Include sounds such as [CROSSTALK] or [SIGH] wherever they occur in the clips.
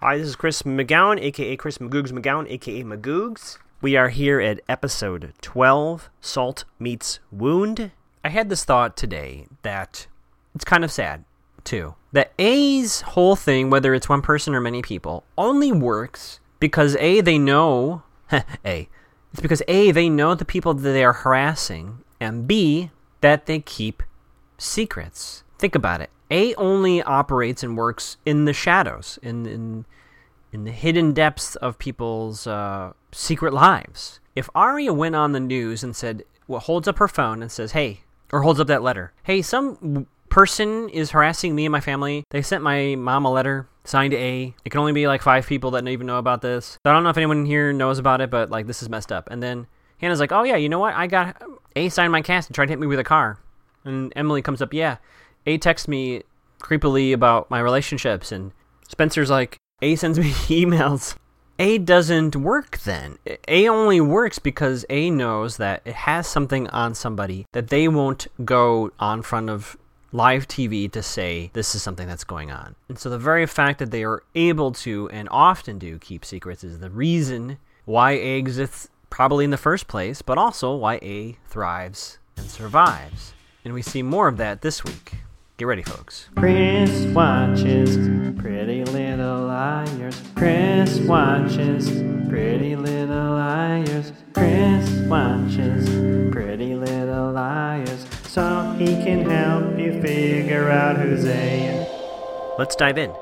Hi, this is Chris McGowan, aka Chris Magoogs McGowan, aka Magoogs. We are here at episode 12 Salt Meets Wound. I had this thought today that it's kind of sad, too. That A's whole thing, whether it's one person or many people, only works because A, they know. [LAUGHS] A. It's because A, they know the people that they are harassing, and B, that they keep secrets. Think about it. A only operates and works in the shadows, in in in the hidden depths of people's uh, secret lives. If Aria went on the news and said, well, holds up her phone and says, "Hey," or holds up that letter, "Hey, some person is harassing me and my family. They sent my mom a letter." Signed A. It can only be like five people that even know about this. I don't know if anyone here knows about it, but like this is messed up. And then Hannah's like, "Oh yeah, you know what? I got A signed my cast and tried to hit me with a car." And Emily comes up, "Yeah, a texts me creepily about my relationships, and Spencer's like, A sends me [LAUGHS] emails. A doesn't work then. A only works because A knows that it has something on somebody that they won't go on front of live TV to say this is something that's going on. And so the very fact that they are able to and often do keep secrets is the reason why A exists probably in the first place, but also why A thrives and survives. And we see more of that this week. Get ready, folks. Chris watches Pretty Little Liars. Chris watches Pretty Little Liars. Chris watches Pretty Little Liars. So he can help you figure out who's A. Let's dive in.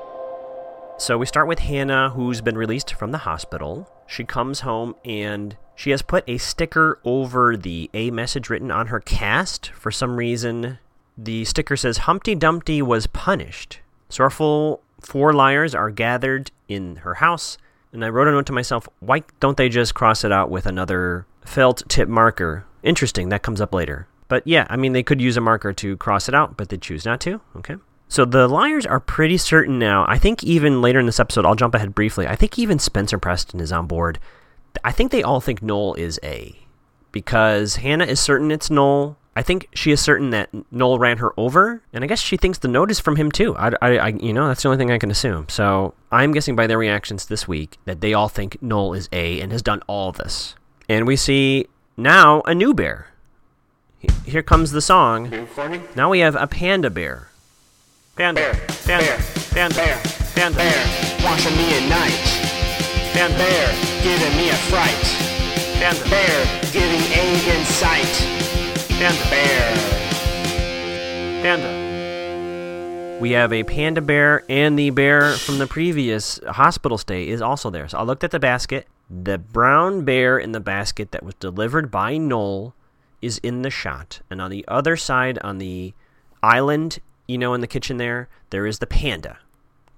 So we start with Hannah, who's been released from the hospital. She comes home and she has put a sticker over the A message written on her cast. For some reason, the sticker says Humpty Dumpty was punished. So our full four liars are gathered in her house, and I wrote a note to myself, why don't they just cross it out with another felt tip marker? Interesting, that comes up later. But yeah, I mean, they could use a marker to cross it out, but they choose not to. Okay. So the liars are pretty certain now. I think even later in this episode, I'll jump ahead briefly. I think even Spencer Preston is on board. I think they all think Noel is A. Because Hannah is certain it's Noel. I think she is certain that Noel ran her over, and I guess she thinks the note is from him too. I, I, I, you know, that's the only thing I can assume. So I'm guessing by their reactions this week that they all think Noel is A and has done all this. And we see now a new bear. Here comes the song. Now we have a panda bear. Panda, Bear, panda, bear, panda, bear, panda, Bear, watching me at night. panda, Bear, giving me a fright. panda, Bear, giving aid in sight. Panda, Bear, panda. We have a panda bear, and the bear from the previous hospital stay is also there. So I looked at the basket. The brown bear in the basket that was delivered by Noel is in the shot. And on the other side, on the island, you know, in the kitchen there, there is the panda.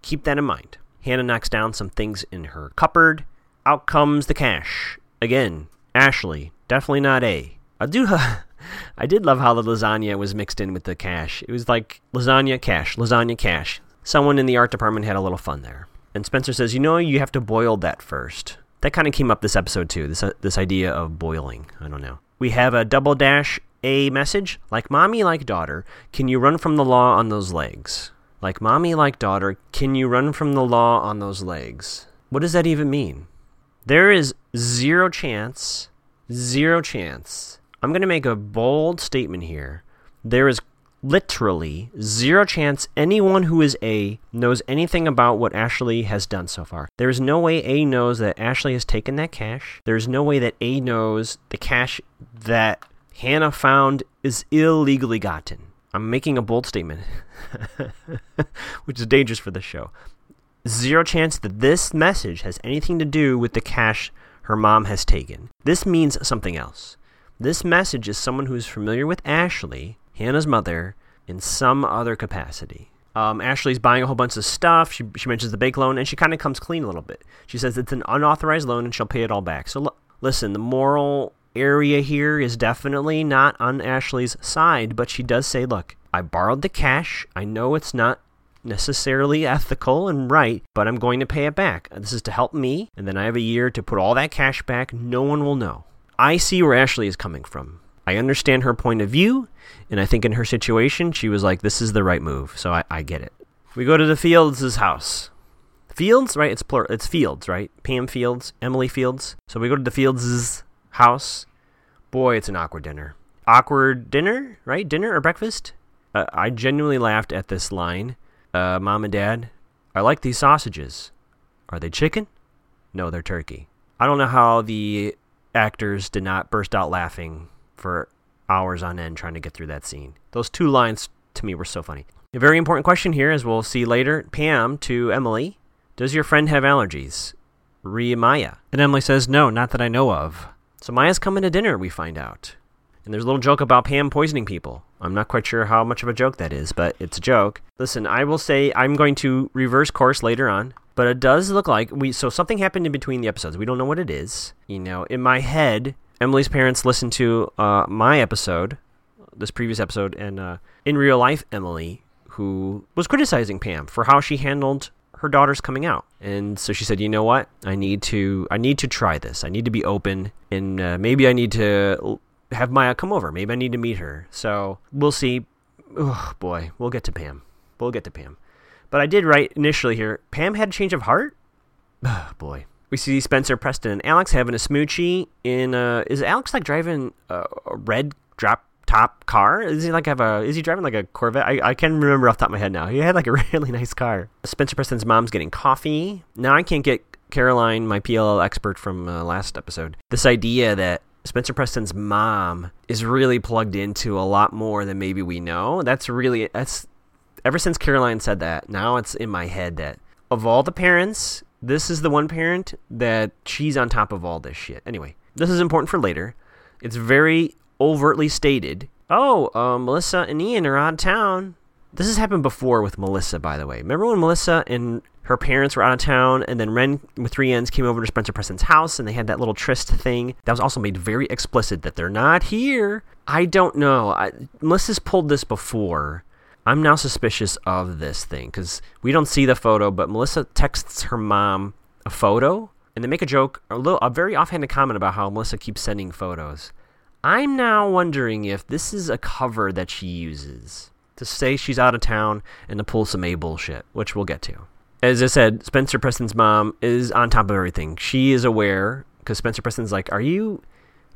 Keep that in mind. Hannah knocks down some things in her cupboard. Out comes the cash. Again, Ashley, definitely not A. Do. [LAUGHS] I did love how the lasagna was mixed in with the cash. It was like lasagna cash, lasagna cash. Someone in the art department had a little fun there. And Spencer says, "You know, you have to boil that first. That kind of came up this episode too. This uh, this idea of boiling. I don't know. We have a double dash A message like mommy like daughter. Can you run from the law on those legs? Like mommy like daughter. Can you run from the law on those legs? What does that even mean? There is zero chance, zero chance. I'm going to make a bold statement here. There is literally zero chance anyone who is A knows anything about what Ashley has done so far. There is no way A knows that Ashley has taken that cash. There is no way that A knows the cash that Hannah found is illegally gotten. I'm making a bold statement, [LAUGHS] which is dangerous for this show. Zero chance that this message has anything to do with the cash her mom has taken. This means something else. This message is someone who is familiar with Ashley, Hannah's mother, in some other capacity. Um, Ashley's buying a whole bunch of stuff. She, she mentions the bank loan, and she kind of comes clean a little bit. She says it's an unauthorized loan, and she'll pay it all back. So, l- listen, the moral area here is definitely not on Ashley's side, but she does say, look, I borrowed the cash. I know it's not necessarily ethical and right, but I'm going to pay it back. This is to help me, and then I have a year to put all that cash back. No one will know. I see where Ashley is coming from. I understand her point of view, and I think in her situation, she was like, this is the right move, so I, I get it. We go to the Fields' house. Fields, right? It's plural. It's Fields, right? Pam Fields, Emily Fields. So we go to the Fields' house. Boy, it's an awkward dinner. Awkward dinner, right? Dinner or breakfast? Uh, I genuinely laughed at this line. Uh, Mom and Dad, I like these sausages. Are they chicken? No, they're turkey. I don't know how the actors did not burst out laughing for hours on end trying to get through that scene. Those two lines to me were so funny. A very important question here, as we'll see later. Pam to Emily Does your friend have allergies? Re Maya. And Emily says, No, not that I know of. So Maya's coming to dinner, we find out. And there's a little joke about Pam poisoning people. I'm not quite sure how much of a joke that is, but it's a joke. Listen, I will say I'm going to reverse course later on, but it does look like we so something happened in between the episodes. We don't know what it is. You know, in my head, Emily's parents listened to uh, my episode, this previous episode, and uh, in real life, Emily, who was criticizing Pam for how she handled her daughter's coming out, and so she said, "You know what? I need to. I need to try this. I need to be open, and uh, maybe I need to have Maya come over. Maybe I need to meet her. So we'll see. Oh boy, we'll get to Pam. We'll get to Pam. But I did write initially here. Pam had a change of heart. Oh [SIGHS] boy. We see Spencer, Preston, and Alex having a smoochie in. Uh, is Alex like driving a, a red drop top car? Is he like have a? Is he driving like a Corvette? I, I can't remember off the top of my head now. He had like a [LAUGHS] really nice car. Spencer Preston's mom's getting coffee. Now I can't get Caroline, my PLL expert from uh, last episode, this idea that Spencer Preston's mom is really plugged into a lot more than maybe we know. That's really that's ever since Caroline said that. Now it's in my head that of all the parents, this is the one parent that she's on top of all this shit. Anyway, this is important for later. It's very overtly stated. Oh, uh, Melissa and Ian are out of town. This has happened before with Melissa, by the way. Remember when Melissa and her parents were out of town, and then Ren with three ends came over to Spencer Preston's house, and they had that little tryst thing. That was also made very explicit that they're not here. I don't know. I, Melissa's pulled this before. I'm now suspicious of this thing because we don't see the photo, but Melissa texts her mom a photo, and they make a joke, a little, a very offhanded comment about how Melissa keeps sending photos. I'm now wondering if this is a cover that she uses to say she's out of town and to pull some A bullshit, which we'll get to as I said, Spencer Preston's mom is on top of everything. She is aware because Spencer Preston's like, "Are you,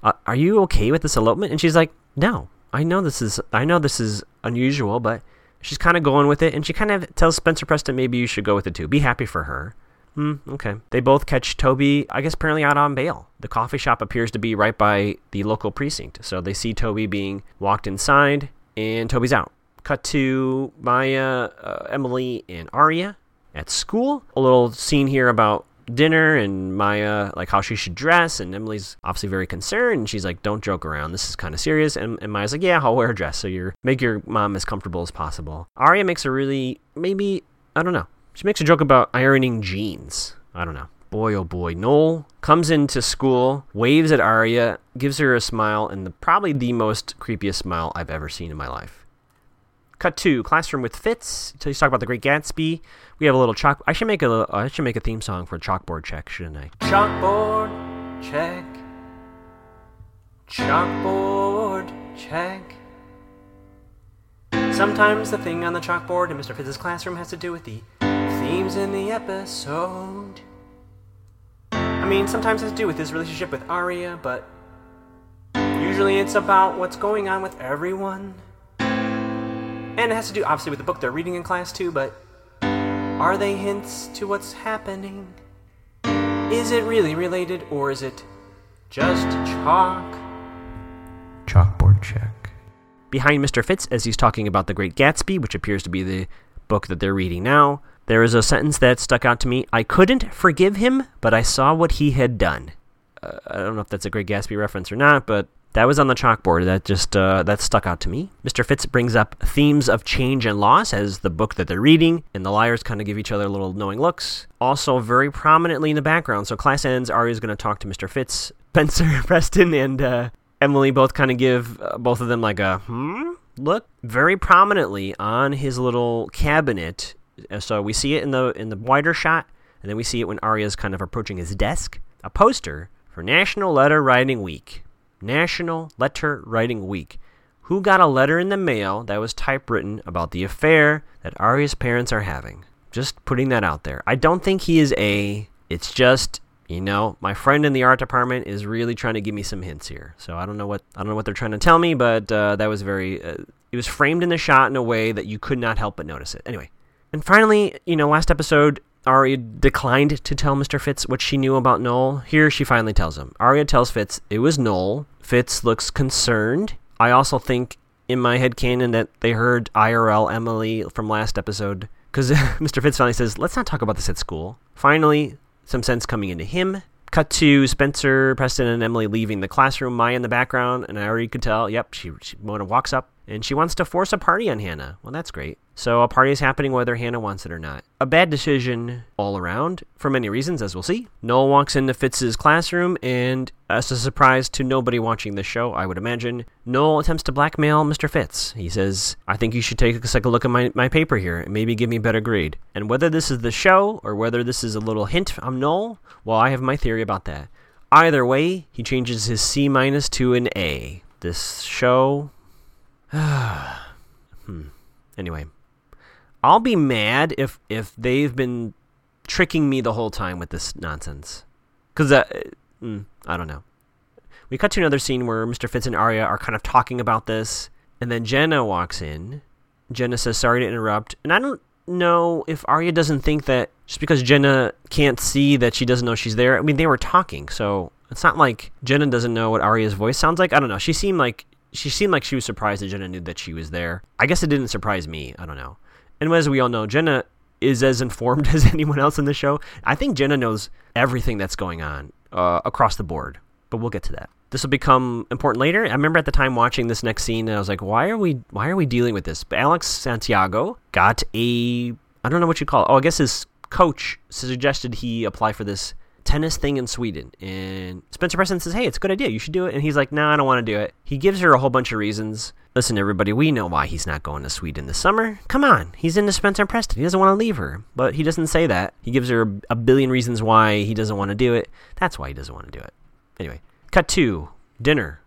uh, are you okay with this elopement?" And she's like, "No, I know this is, I know this is unusual, but." She's kind of going with it, and she kind of tells Spencer Preston maybe you should go with it too. Be happy for her. Hmm, okay. They both catch Toby, I guess, apparently out on bail. The coffee shop appears to be right by the local precinct. So they see Toby being walked inside, and Toby's out. Cut to Maya, uh, Emily, and Aria at school. A little scene here about dinner and Maya, like how she should dress. And Emily's obviously very concerned. And she's like, don't joke around. This is kind of serious. And, and Maya's like, yeah, I'll wear a dress. So you're make your mom as comfortable as possible. Aria makes a really, maybe, I don't know. She makes a joke about ironing jeans. I don't know. Boy, oh boy. Noel comes into school, waves at Aria, gives her a smile, and the, probably the most creepiest smile I've ever seen in my life. Cut two, classroom with Fitz. So he's talking about the Great Gatsby. We have a little chalk. I should make a I should make a theme song for chalkboard check, shouldn't I? Chalkboard check. Chalkboard check. Sometimes the thing on the chalkboard in Mr. Fitz's classroom has to do with the themes in the episode. I mean, sometimes it has to do with his relationship with Aria, but usually it's about what's going on with everyone. And it has to do, obviously, with the book they're reading in class, too, but are they hints to what's happening? Is it really related, or is it just chalk? Chalkboard check. Behind Mr. Fitz, as he's talking about The Great Gatsby, which appears to be the book that they're reading now, there is a sentence that stuck out to me. I couldn't forgive him, but I saw what he had done. Uh, I don't know if that's a Great Gatsby reference or not, but that was on the chalkboard. That just uh, that stuck out to me. Mr. Fitz brings up themes of change and loss as the book that they're reading, and the liars kind of give each other little knowing looks. Also, very prominently in the background. So class ends. Aria's going to talk to Mr. Fitz. [LAUGHS] Spencer, Preston, and uh, Emily both kind of give uh, both of them like a hmm look. Very prominently on his little cabinet. Uh, so we see it in the in the wider shot, and then we see it when Aria's kind of approaching his desk. A poster for National Letter Writing Week. National Letter Writing Week. Who got a letter in the mail that was typewritten about the affair that Aria's parents are having? Just putting that out there. I don't think he is A. It's just you know, my friend in the art department is really trying to give me some hints here. So I don't know what I don't know what they're trying to tell me, but uh, that was very. Uh, it was framed in the shot in a way that you could not help but notice it. Anyway, and finally, you know, last episode, Aria declined to tell Mr. Fitz what she knew about Noel. Here, she finally tells him. Aria tells Fitz it was Noel. Fitz looks concerned. I also think in my head canon that they heard IRL Emily from last episode because [LAUGHS] Mr. Fitz finally says, "Let's not talk about this at school." Finally, some sense coming into him. Cut to Spencer, Preston, and Emily leaving the classroom. Maya in the background, and I already could tell. Yep, she, she Mona walks up and she wants to force a party on Hannah. Well, that's great. So a party is happening whether Hannah wants it or not. A bad decision all around for many reasons, as we'll see. Noel walks into Fitz's classroom, and as a surprise to nobody watching the show, I would imagine, Noel attempts to blackmail Mr. Fitz. He says, "I think you should take a second look at my, my paper here and maybe give me a better grade." And whether this is the show or whether this is a little hint from Noel, well, I have my theory about that. Either way, he changes his C minus to an A. This show [SIGHS] hmm. Anyway, I'll be mad if if they've been tricking me the whole time with this nonsense. Because uh, mm, I don't know. We cut to another scene where Mr. Fitz and Aria are kind of talking about this, and then Jenna walks in. Jenna says, "Sorry to interrupt," and I don't know if Aria doesn't think that just because Jenna can't see that she doesn't know she's there. I mean, they were talking, so it's not like Jenna doesn't know what Aria's voice sounds like. I don't know. She seemed like she seemed like she was surprised that Jenna knew that she was there. I guess it didn't surprise me. I don't know. And as we all know, Jenna is as informed [LAUGHS] as anyone else in the show. I think Jenna knows everything that's going on uh, across the board. But we'll get to that. This will become important later. I remember at the time watching this next scene, and I was like, "Why are we? Why are we dealing with this?" But Alex Santiago got a I don't know what you call it. Oh, I guess his coach suggested he apply for this tennis thing in Sweden. And Spencer Preston says, Hey, it's a good idea. You should do it. And he's like, No, nah, I don't want to do it. He gives her a whole bunch of reasons. Listen, everybody, we know why he's not going to Sweden this summer. Come on. He's into Spencer Preston. He doesn't want to leave her. But he doesn't say that. He gives her a billion reasons why he doesn't want to do it. That's why he doesn't want to do it. Anyway, cut to dinner.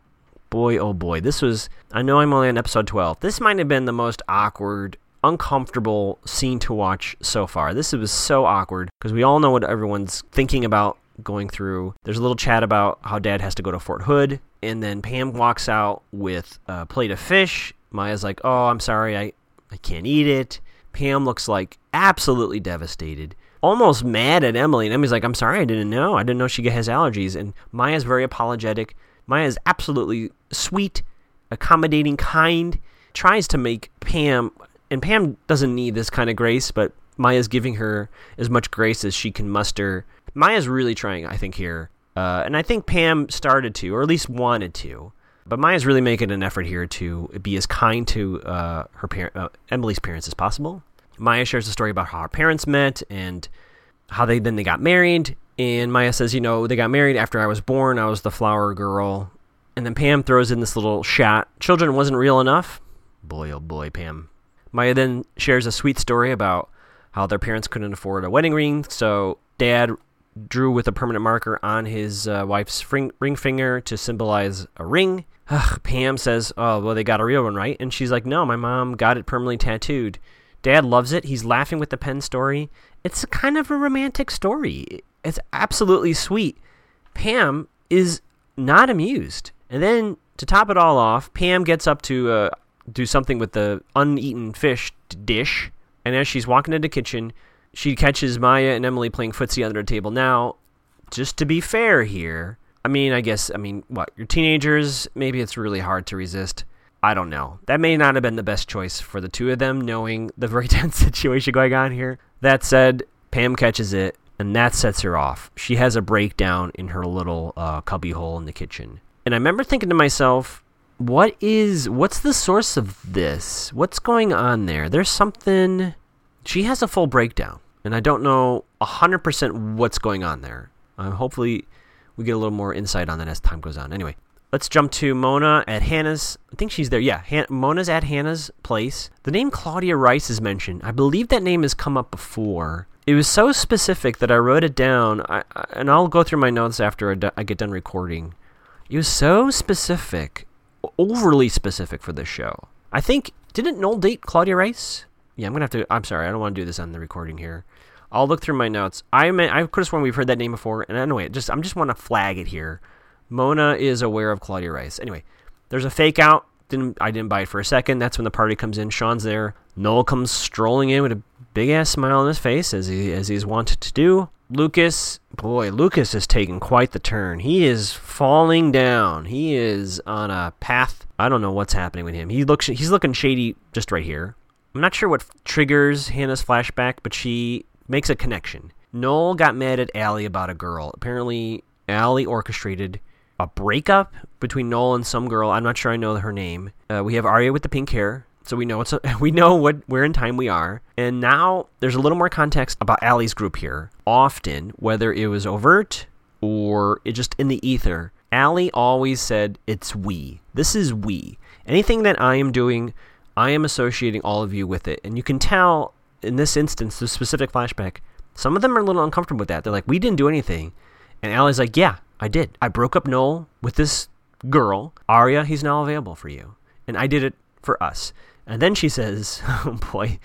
Boy, oh boy. This was, I know I'm only on episode 12. This might have been the most awkward uncomfortable scene to watch so far. This was so awkward because we all know what everyone's thinking about going through. There's a little chat about how dad has to go to Fort Hood, and then Pam walks out with a plate of fish. Maya's like, "Oh, I'm sorry, I I can't eat it." Pam looks like absolutely devastated, almost mad at Emily. And Emily's like, "I'm sorry, I didn't know. I didn't know she has allergies." And Maya's very apologetic. Maya's absolutely sweet, accommodating, kind. Tries to make Pam and Pam doesn't need this kind of grace, but Maya's giving her as much grace as she can muster. Maya's really trying, I think, here. Uh, and I think Pam started to, or at least wanted to. But Maya's really making an effort here to be as kind to uh, her par- uh, Emily's parents as possible. Maya shares a story about how her parents met and how they then they got married. And Maya says, you know, they got married after I was born. I was the flower girl. And then Pam throws in this little shot. Children wasn't real enough. Boy, oh boy, Pam. Maya then shares a sweet story about how their parents couldn't afford a wedding ring, so dad drew with a permanent marker on his uh, wife's ring, finger to symbolize a ring. Ugh, Pam says, Oh, well, they got a real one, right? And she's like, No, my mom got it permanently tattooed. Dad loves it. He's laughing with the pen story. It's kind of a romantic story. It's absolutely sweet. Pam is not amused. And then to top it all off, Pam gets up to uh, do something with the uneaten fish dish. And as she's walking into the kitchen, she catches Maya and Emily playing footsie under the table. Now, just to be fair here, I mean, I guess, I mean, what, you're teenagers, maybe it's really hard to resist. I don't know. That may not have been the best choice for the two of them, knowing the very [LAUGHS] tense situation going on here. That said, Pam catches it, and that sets her off. She has a breakdown in her little uh, cubby hole in the kitchen. And I remember thinking to myself, what is what's the source of this? What's going on there? There's something she has a full breakdown, and I don't know 100% what's going on there. Uh, hopefully we get a little more insight on that as time goes on. Anyway, let's jump to Mona at Hannah's. I think she's there. Yeah, Han- Mona's at Hannah's place. The name Claudia Rice is mentioned. I believe that name has come up before. It was so specific that I wrote it down, I, I, and I'll go through my notes after I, do- I get done recording. It was so specific overly specific for this show. I think didn't Noel date Claudia Rice? Yeah, I'm gonna have to. I'm sorry, I don't want to do this on the recording here. I'll look through my notes. I I could have sworn we've heard that name before, and anyway, just I'm just want to flag it here. Mona is aware of Claudia Rice. Anyway, there's a fake out. Didn't I didn't buy it for a second. That's when the party comes in. Sean's there. Noel comes strolling in with a big ass smile on his face as he as he's wanted to do. Lucas, boy, Lucas is taking quite the turn. He is falling down. He is on a path. I don't know what's happening with him. He looks he's looking shady just right here. I'm not sure what triggers Hannah's flashback, but she makes a connection. Noel got mad at Allie about a girl. Apparently, Allie orchestrated a breakup between Noel and some girl. I'm not sure I know her name. Uh, we have Aria with the pink hair, so we know it's a, [LAUGHS] we know what where in time we are. And now there's a little more context about Allie's group here. Often, whether it was overt or it just in the ether, Allie always said it's we. This is we. Anything that I am doing, I am associating all of you with it. And you can tell in this instance, the specific flashback, some of them are a little uncomfortable with that. They're like, we didn't do anything. And Allie's like, yeah, I did. I broke up Noel with this girl. Aria, he's now available for you. And I did it for us. And then she says, [LAUGHS] oh boy,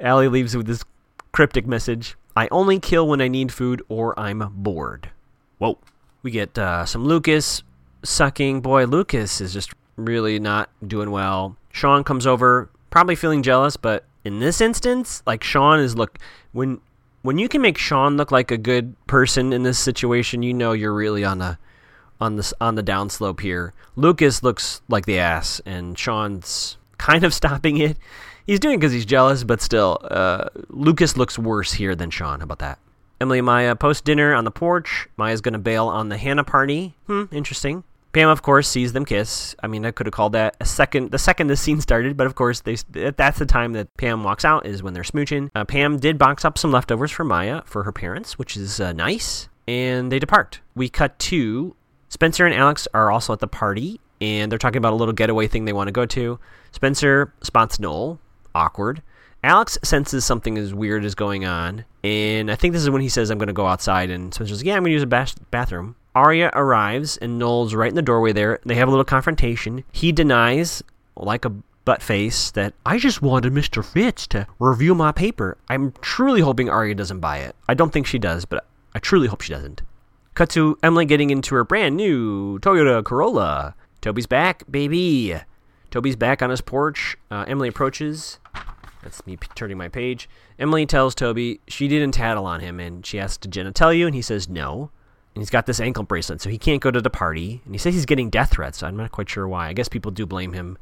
Allie leaves with this cryptic message I only kill when I need food or I'm bored. Whoa. We get uh, some Lucas sucking. Boy, Lucas is just really not doing well. Sean comes over, probably feeling jealous, but in this instance, like Sean is look when when you can make Sean look like a good person in this situation, you know you're really on the on the on the downslope here. Lucas looks like the ass, and Sean's kind of stopping it. He's doing because he's jealous, but still, uh, Lucas looks worse here than Sean. How about that? Emily and Maya post dinner on the porch. Maya's gonna bail on the Hannah party. Hmm, interesting. Pam, of course, sees them kiss. I mean, I could have called that a second, the second this scene started, but of course, they, that's the time that Pam walks out is when they're smooching. Uh, Pam did box up some leftovers for Maya for her parents, which is uh, nice, and they depart. We cut to Spencer and Alex are also at the party, and they're talking about a little getaway thing they want to go to. Spencer spots Noel, awkward. Alex senses something as weird is going on, and I think this is when he says, I'm going to go outside, and Spencer's like, Yeah, I'm going to use a bath- bathroom. Aria arrives, and Noel's right in the doorway there. They have a little confrontation. He denies, like a butt face, that I just wanted Mr. Fitz to review my paper. I'm truly hoping Aria doesn't buy it. I don't think she does, but I truly hope she doesn't. Cut to Emily getting into her brand new Toyota Corolla. Toby's back, baby. Toby's back on his porch. Uh, Emily approaches. That's me turning my page. Emily tells Toby she didn't tattle on him, and she asks, Did Jenna tell you? And he says no. And he's got this ankle bracelet, so he can't go to the party. And he says he's getting death threats. I'm not quite sure why. I guess people do blame him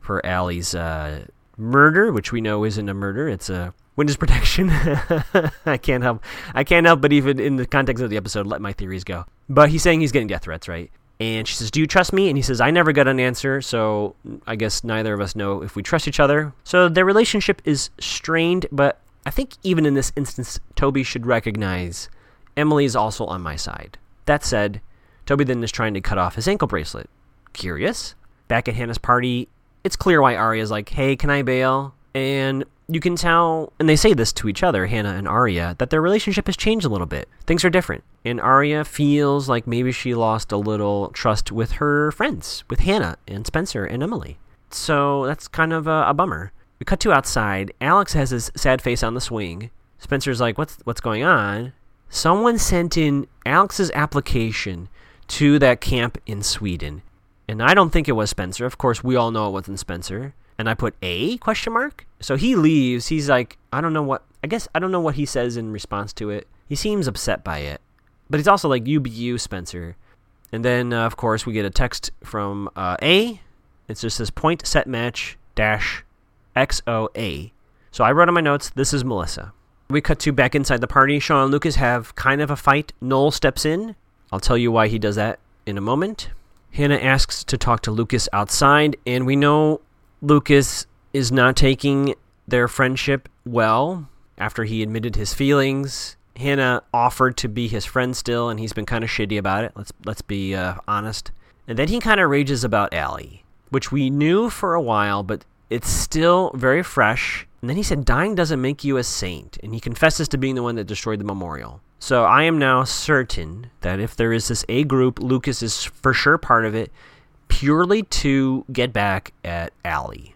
for Allie's uh, murder, which we know isn't a murder. It's a witness protection. [LAUGHS] I can't help. I can't help but even in the context of the episode, let my theories go. But he's saying he's getting death threats, right? And she says, "Do you trust me?" And he says, "I never got an answer, so I guess neither of us know if we trust each other." So their relationship is strained, but I think even in this instance, Toby should recognize Emily is also on my side. That said, Toby then is trying to cut off his ankle bracelet. Curious. Back at Hannah's party, it's clear why Aria's like, "Hey, can I bail?" And you can tell, and they say this to each other, Hannah and Aria, that their relationship has changed a little bit. Things are different. And Aria feels like maybe she lost a little trust with her friends, with Hannah and Spencer and Emily. So that's kind of a, a bummer. We cut to outside. Alex has his sad face on the swing. Spencer's like, "What's what's going on?" Someone sent in Alex's application to that camp in Sweden. And I don't think it was Spencer. Of course, we all know it wasn't Spencer. And I put a question mark. So he leaves. He's like, I don't know what. I guess I don't know what he says in response to it. He seems upset by it, but he's also like, "You be you, Spencer." And then, uh, of course, we get a text from uh, A. It just says point set match dash XOA. So I wrote on my notes, "This is Melissa." We cut to back inside the party. Sean and Lucas have kind of a fight. Noel steps in. I'll tell you why he does that in a moment. Hannah asks to talk to Lucas outside, and we know Lucas is not taking their friendship well after he admitted his feelings. Hannah offered to be his friend still, and he's been kind of shitty about it. Let's let's be uh, honest. And then he kind of rages about Allie, which we knew for a while, but it's still very fresh. And then he said, "Dying doesn't make you a saint," and he confesses to being the one that destroyed the memorial. So I am now certain that if there is this A group, Lucas is for sure part of it, purely to get back at Allie.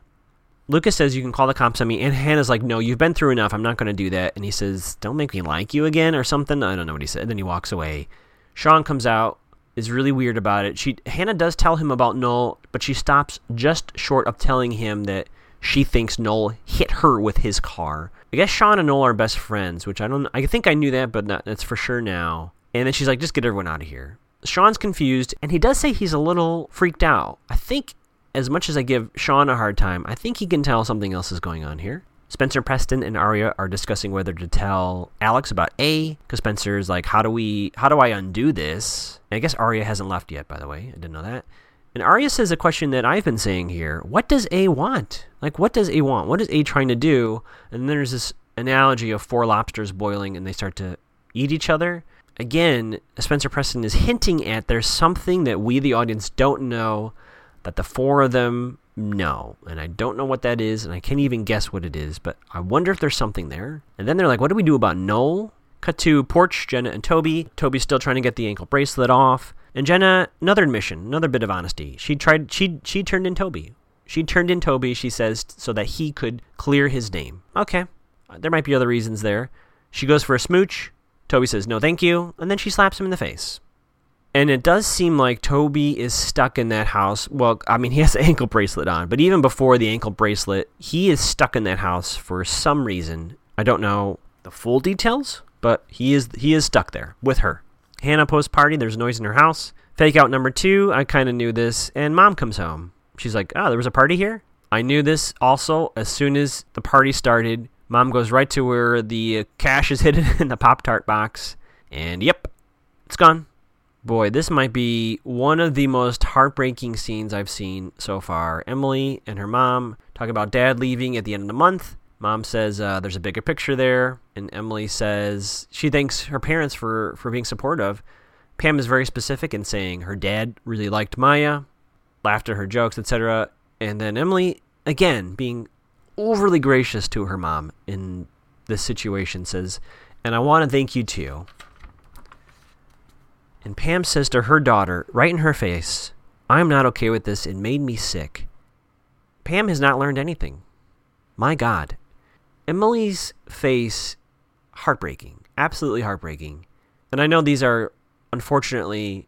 Lucas says you can call the cops on me, and Hannah's like, "No, you've been through enough. I'm not going to do that." And he says, "Don't make me like you again," or something. I don't know what he said. And then he walks away. Sean comes out, is really weird about it. She Hannah does tell him about Noel, but she stops just short of telling him that she thinks Noel hit her with his car. I guess Sean and Noel are best friends, which I don't. I think I knew that, but not, that's for sure now. And then she's like, "Just get everyone out of here." Sean's confused, and he does say he's a little freaked out. I think as much as I give Sean a hard time, I think he can tell something else is going on here. Spencer Preston and Aria are discussing whether to tell Alex about A, because Spencer's like, "How do we? How do I undo this?" And I guess Aria hasn't left yet, by the way. I didn't know that. And Aria says a question that I've been saying here: What does A want? Like, what does A want? What is A trying to do? And then there's this analogy of four lobsters boiling, and they start to eat each other. Again, Spencer Preston is hinting at there's something that we, the audience, don't know that the four of them know. And I don't know what that is, and I can't even guess what it is, but I wonder if there's something there. And then they're like, what do we do about Noel? Cut to Porch, Jenna, and Toby. Toby's still trying to get the ankle bracelet off. And Jenna, another admission, another bit of honesty. She tried she she turned in Toby. She turned in Toby, she says, so that he could clear his name. Okay. There might be other reasons there. She goes for a smooch. Toby says, no, thank you. And then she slaps him in the face. And it does seem like Toby is stuck in that house. Well, I mean, [LAUGHS] he has an ankle bracelet on, but even before the ankle bracelet, he is stuck in that house for some reason. I don't know the full details, but he is he is stuck there with her. Hannah post party, there's noise in her house. Fake out number two, I kind of knew this, and mom comes home. She's like, oh, there was a party here? I knew this also as soon as the party started. Mom goes right to where the cash is [LAUGHS] hidden in the Pop Tart box, and yep, it's gone. Boy, this might be one of the most heartbreaking scenes I've seen so far. Emily and her mom talk about dad leaving at the end of the month. Mom says uh, there's a bigger picture there, and Emily says she thanks her parents for, for being supportive. Pam is very specific in saying her dad really liked Maya, laughed at her jokes, etc. And then Emily, again, being overly gracious to her mom in this situation, says, And I want to thank you too. And Pam says to her daughter, right in her face, I'm not okay with this. It made me sick. Pam has not learned anything. My God. Emily's face, heartbreaking. Absolutely heartbreaking. And I know these are, unfortunately,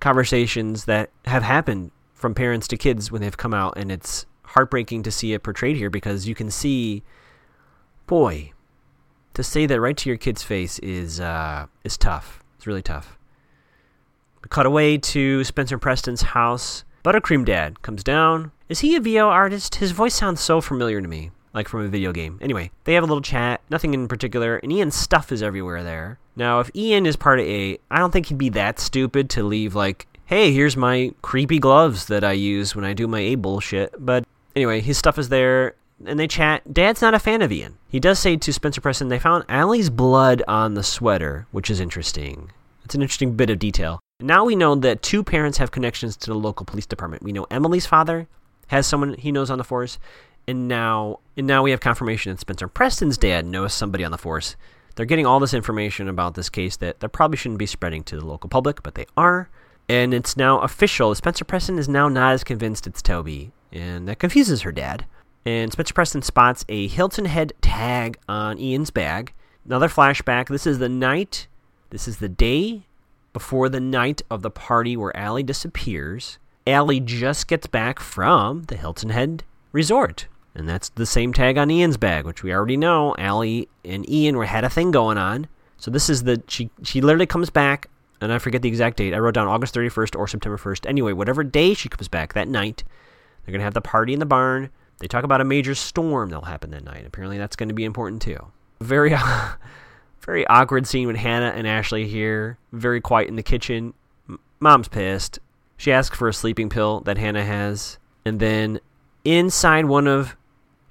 conversations that have happened from parents to kids when they've come out, and it's heartbreaking to see it portrayed here because you can see, boy, to say that right to your kid's face is uh, is tough. It's really tough. We cut away to Spencer Preston's house. Buttercream Dad comes down. Is he a VO artist? His voice sounds so familiar to me, like from a video game. Anyway, they have a little chat, nothing in particular, and Ian's stuff is everywhere there. Now, if Ian is part of A, I don't think he'd be that stupid to leave, like, hey, here's my creepy gloves that I use when I do my A bullshit. But anyway, his stuff is there, and they chat. Dad's not a fan of Ian. He does say to Spencer Preston, they found Allie's blood on the sweater, which is interesting. It's an interesting bit of detail. Now we know that two parents have connections to the local police department. We know Emily's father has someone he knows on the force, and now and now we have confirmation that Spencer Preston's dad knows somebody on the force. They're getting all this information about this case that they probably shouldn't be spreading to the local public, but they are. And it's now official. Spencer Preston is now not as convinced it's Toby, and that confuses her dad. And Spencer Preston spots a Hilton Head tag on Ian's bag. Another flashback. This is the night, this is the day before the night of the party where Allie disappears. Allie just gets back from the Hilton Head Resort. And that's the same tag on Ian's bag, which we already know. Allie and Ian were had a thing going on. So this is the she she literally comes back, and I forget the exact date. I wrote down August 31st or September 1st. Anyway, whatever day she comes back that night, they're gonna have the party in the barn. They talk about a major storm that'll happen that night. Apparently, that's going to be important too. Very [LAUGHS] very awkward scene with Hannah and Ashley here. Very quiet in the kitchen. Mom's pissed. She asks for a sleeping pill that Hannah has. And then inside one of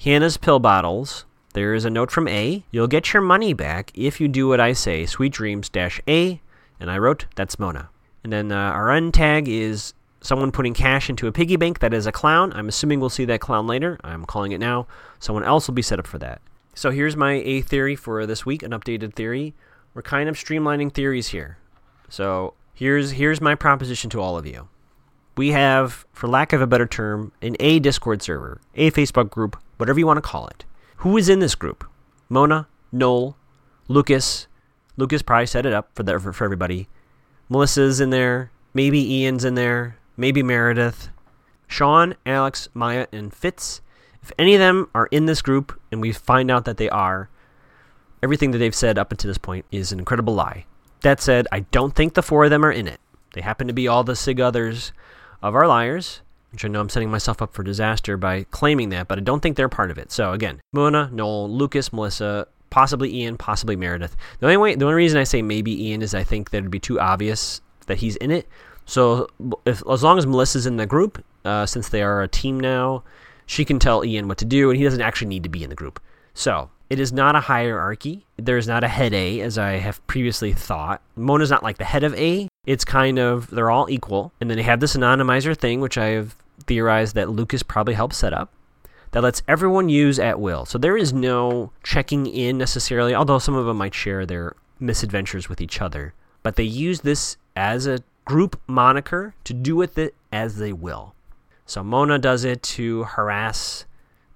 Hannah's pill bottles, there is a note from A. You'll get your money back if you do what I say. Sweet dreams dash A. And I wrote, that's Mona. And then uh, our end tag is someone putting cash into a piggy bank that is a clown. I'm assuming we'll see that clown later. I'm calling it now. Someone else will be set up for that. So here's my A theory for this week, an updated theory. We're kind of streamlining theories here. So here's here's my proposition to all of you. we have, for lack of a better term, an A Discord server, a Facebook group, whatever you want to call it. Who is in this group? Mona, Noel, Lucas. Lucas probably set it up for, the, for, for everybody. Melissa's in there. Maybe Ian's in there. Maybe Meredith. Sean, Alex, Maya, and Fitz. If any of them are in this group and we find out that they are, everything that they've said up until this point is an incredible lie. That said, I don't think the four of them are in it. They happen to be all the sig others of our liars, which I know I'm setting myself up for disaster by claiming that, but I don't think they're part of it. So again, Mona, Noel, Lucas, Melissa, possibly Ian, possibly Meredith. The only way, the only reason I say maybe Ian is I think that it'd be too obvious that he's in it. So if as long as Melissa's in the group, uh, since they are a team now, she can tell Ian what to do, and he doesn't actually need to be in the group. So it is not a hierarchy. There is not a head A, as I have previously thought. Mona's not like the head of A. It's kind of they're all equal, and then they have this anonymizer thing, which I have theorized that Lucas probably helped set up that lets everyone use at will. So there is no checking in necessarily, although some of them might share their misadventures with each other. But they use this as a group moniker to do with it as they will. So Mona does it to harass,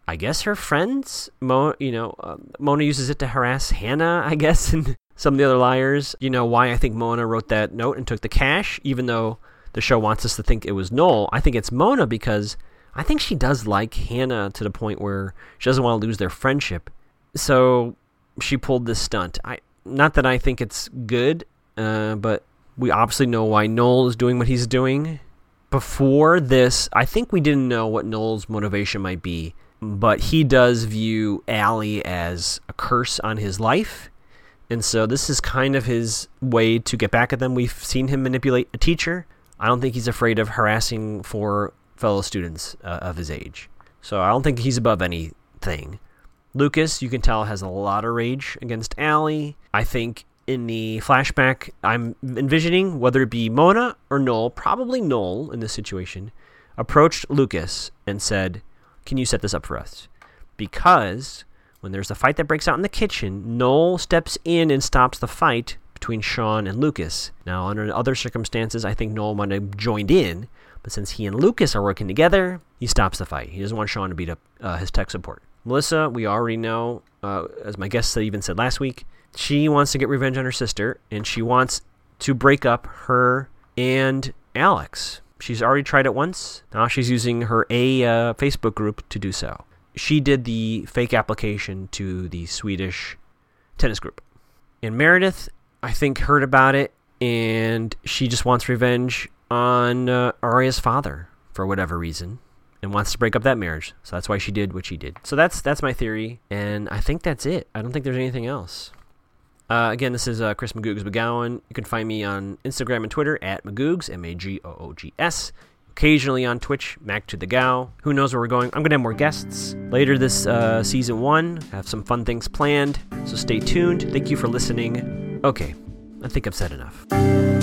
I guess, her friends. Mo, you know, uh, Mona uses it to harass Hannah, I guess, [LAUGHS] and some of the other liars. You know why I think Mona wrote that note and took the cash, even though the show wants us to think it was Noel. I think it's Mona because I think she does like Hannah to the point where she doesn't want to lose their friendship. So she pulled this stunt. I not that I think it's good, uh, but we obviously know why Noel is doing what he's doing. Before this, I think we didn't know what Noel's motivation might be, but he does view Allie as a curse on his life. And so this is kind of his way to get back at them. We've seen him manipulate a teacher. I don't think he's afraid of harassing for fellow students uh, of his age. So I don't think he's above anything. Lucas, you can tell, has a lot of rage against Allie. I think in the flashback, I'm envisioning whether it be Mona or Noel, probably Noel in this situation, approached Lucas and said, Can you set this up for us? Because when there's a fight that breaks out in the kitchen, Noel steps in and stops the fight between Sean and Lucas. Now, under other circumstances, I think Noel might have joined in, but since he and Lucas are working together, he stops the fight. He doesn't want Sean to beat up uh, his tech support. Melissa, we already know, uh, as my guest even said last week, she wants to get revenge on her sister, and she wants to break up her and Alex. She's already tried it once. Now she's using her A uh, Facebook group to do so. She did the fake application to the Swedish tennis group. And Meredith, I think, heard about it, and she just wants revenge on uh, father for whatever reason and wants to break up that marriage. So that's why she did what she did. So that's that's my theory, and I think that's it. I don't think there's anything else. Uh, again, this is uh, Chris Magoogs McGowan. You can find me on Instagram and Twitter at Magoogs, M A G O O G S. Occasionally on Twitch, Mac to the Gow. Who knows where we're going? I'm going to have more guests later this uh, season one. I have some fun things planned, so stay tuned. Thank you for listening. Okay, I think I've said enough.